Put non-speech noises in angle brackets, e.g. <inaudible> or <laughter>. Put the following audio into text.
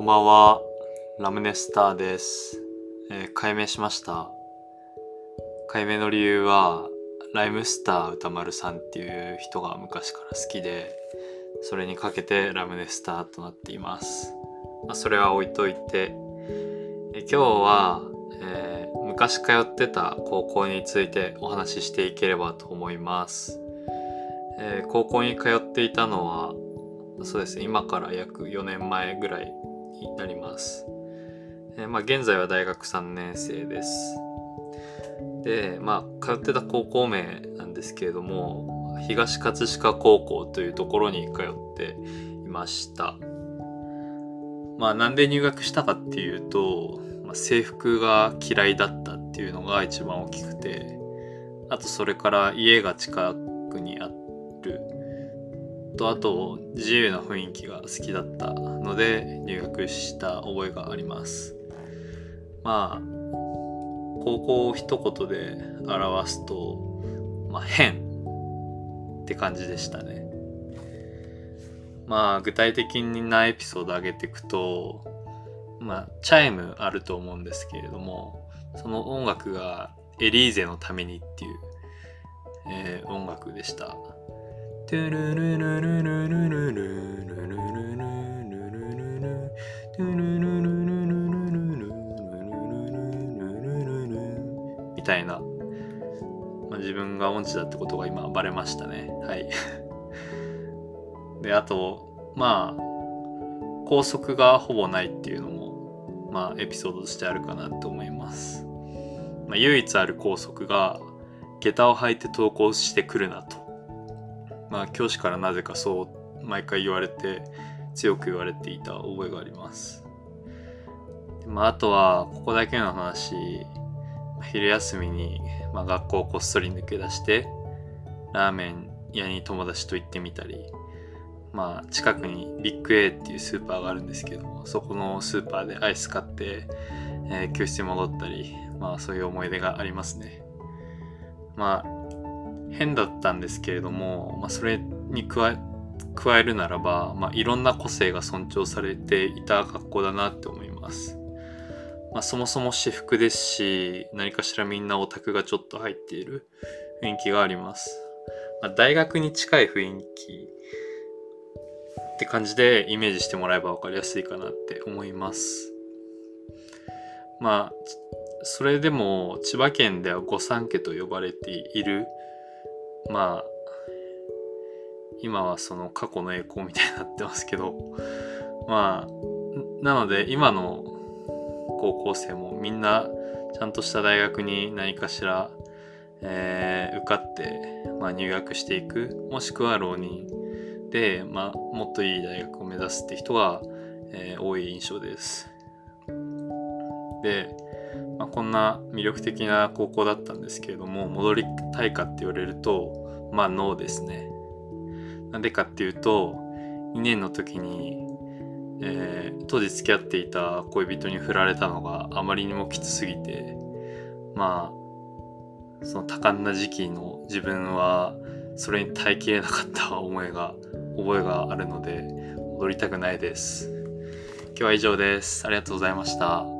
こんばんは、ラムネスターです。えー解明しました。解明の理由は、ライムスター歌丸さんっていう人が昔から好きで、それにかけてラムネスターとなっています。まあ、それは置いといて、え今日は、えー昔通ってた高校についてお話ししていければと思います。えー高校に通っていたのは、そうですね、今から約4年前ぐらいになります。えーまあ、現在は大学3年生です。で、まあ、通ってた高校名なんですけれども、東葛飾高校というところに通っていました。まあ、なんで入学したかっていうと、まあ、制服が嫌いだったっていうのが一番大きくて、あとそれから家が近くにあるとあと自由な雰囲気が好きだったので入学した覚えがあります。まあ高校を一言で表すとまあ変って感じでしたね。まあ具体的なエピソード挙げていくとまあチャイムあると思うんですけれどもその音楽がエリーゼのためにっていう、えー音楽でした。トゥルルルルルルルルルルルルルルルルトゥルルルルルルルルルルルルルルみたいな、まあ、自分が音痴だってことが今バレましたね。はい。であとまあ校則がほぼないっていうのもまあエピソードとしてあるかなと思います、まあ、唯一ある校則が下駄を履いて登校してくるなと。まあ教師からなぜかそう毎回言われて強く言われていた覚えがあります。でまあ、あとはここだけの話昼休みに、まあ、学校をこっそり抜け出してラーメン屋に友達と行ってみたりまあ近くにビッグ A っていうスーパーがあるんですけどもそこのスーパーでアイス買って、えー教室に戻ったりまあそういう思い出がありますね。まあ変だったんですけれども、まあ、それに加え加えるならば、まあ、いろんな個性が尊重されていた学校だなって思います。まあ、そもそも私服ですし何かしらみんなオタクがちょっと入っている雰囲気があります。まあ、大学に近い雰囲気って感じでイメージしてもらえば分かりやすいかなって思います。まあそれでも千葉県では御三家と呼ばれているまあ今はその過去の栄光みたいになってますけど <laughs> まあなので今の高校生もみんなちゃんとした大学に何かしら、えー受かって、まあ、入学していくもしくは浪人で、まあ、もっといい大学を目指すって人が、えー多い印象です。で、まあ、こんな魅力的な高校だったんですけれども戻りたいかって言われるとまあノーですね。なんでかっていうと2年の時に、えー当時付き合っていた恋人に振られたのがあまりにもきつすぎてまあその多感な時期の自分はそれに耐えきれなかった思いが覚えがあるので戻りたくないです。今日は以上です。ありがとうございました。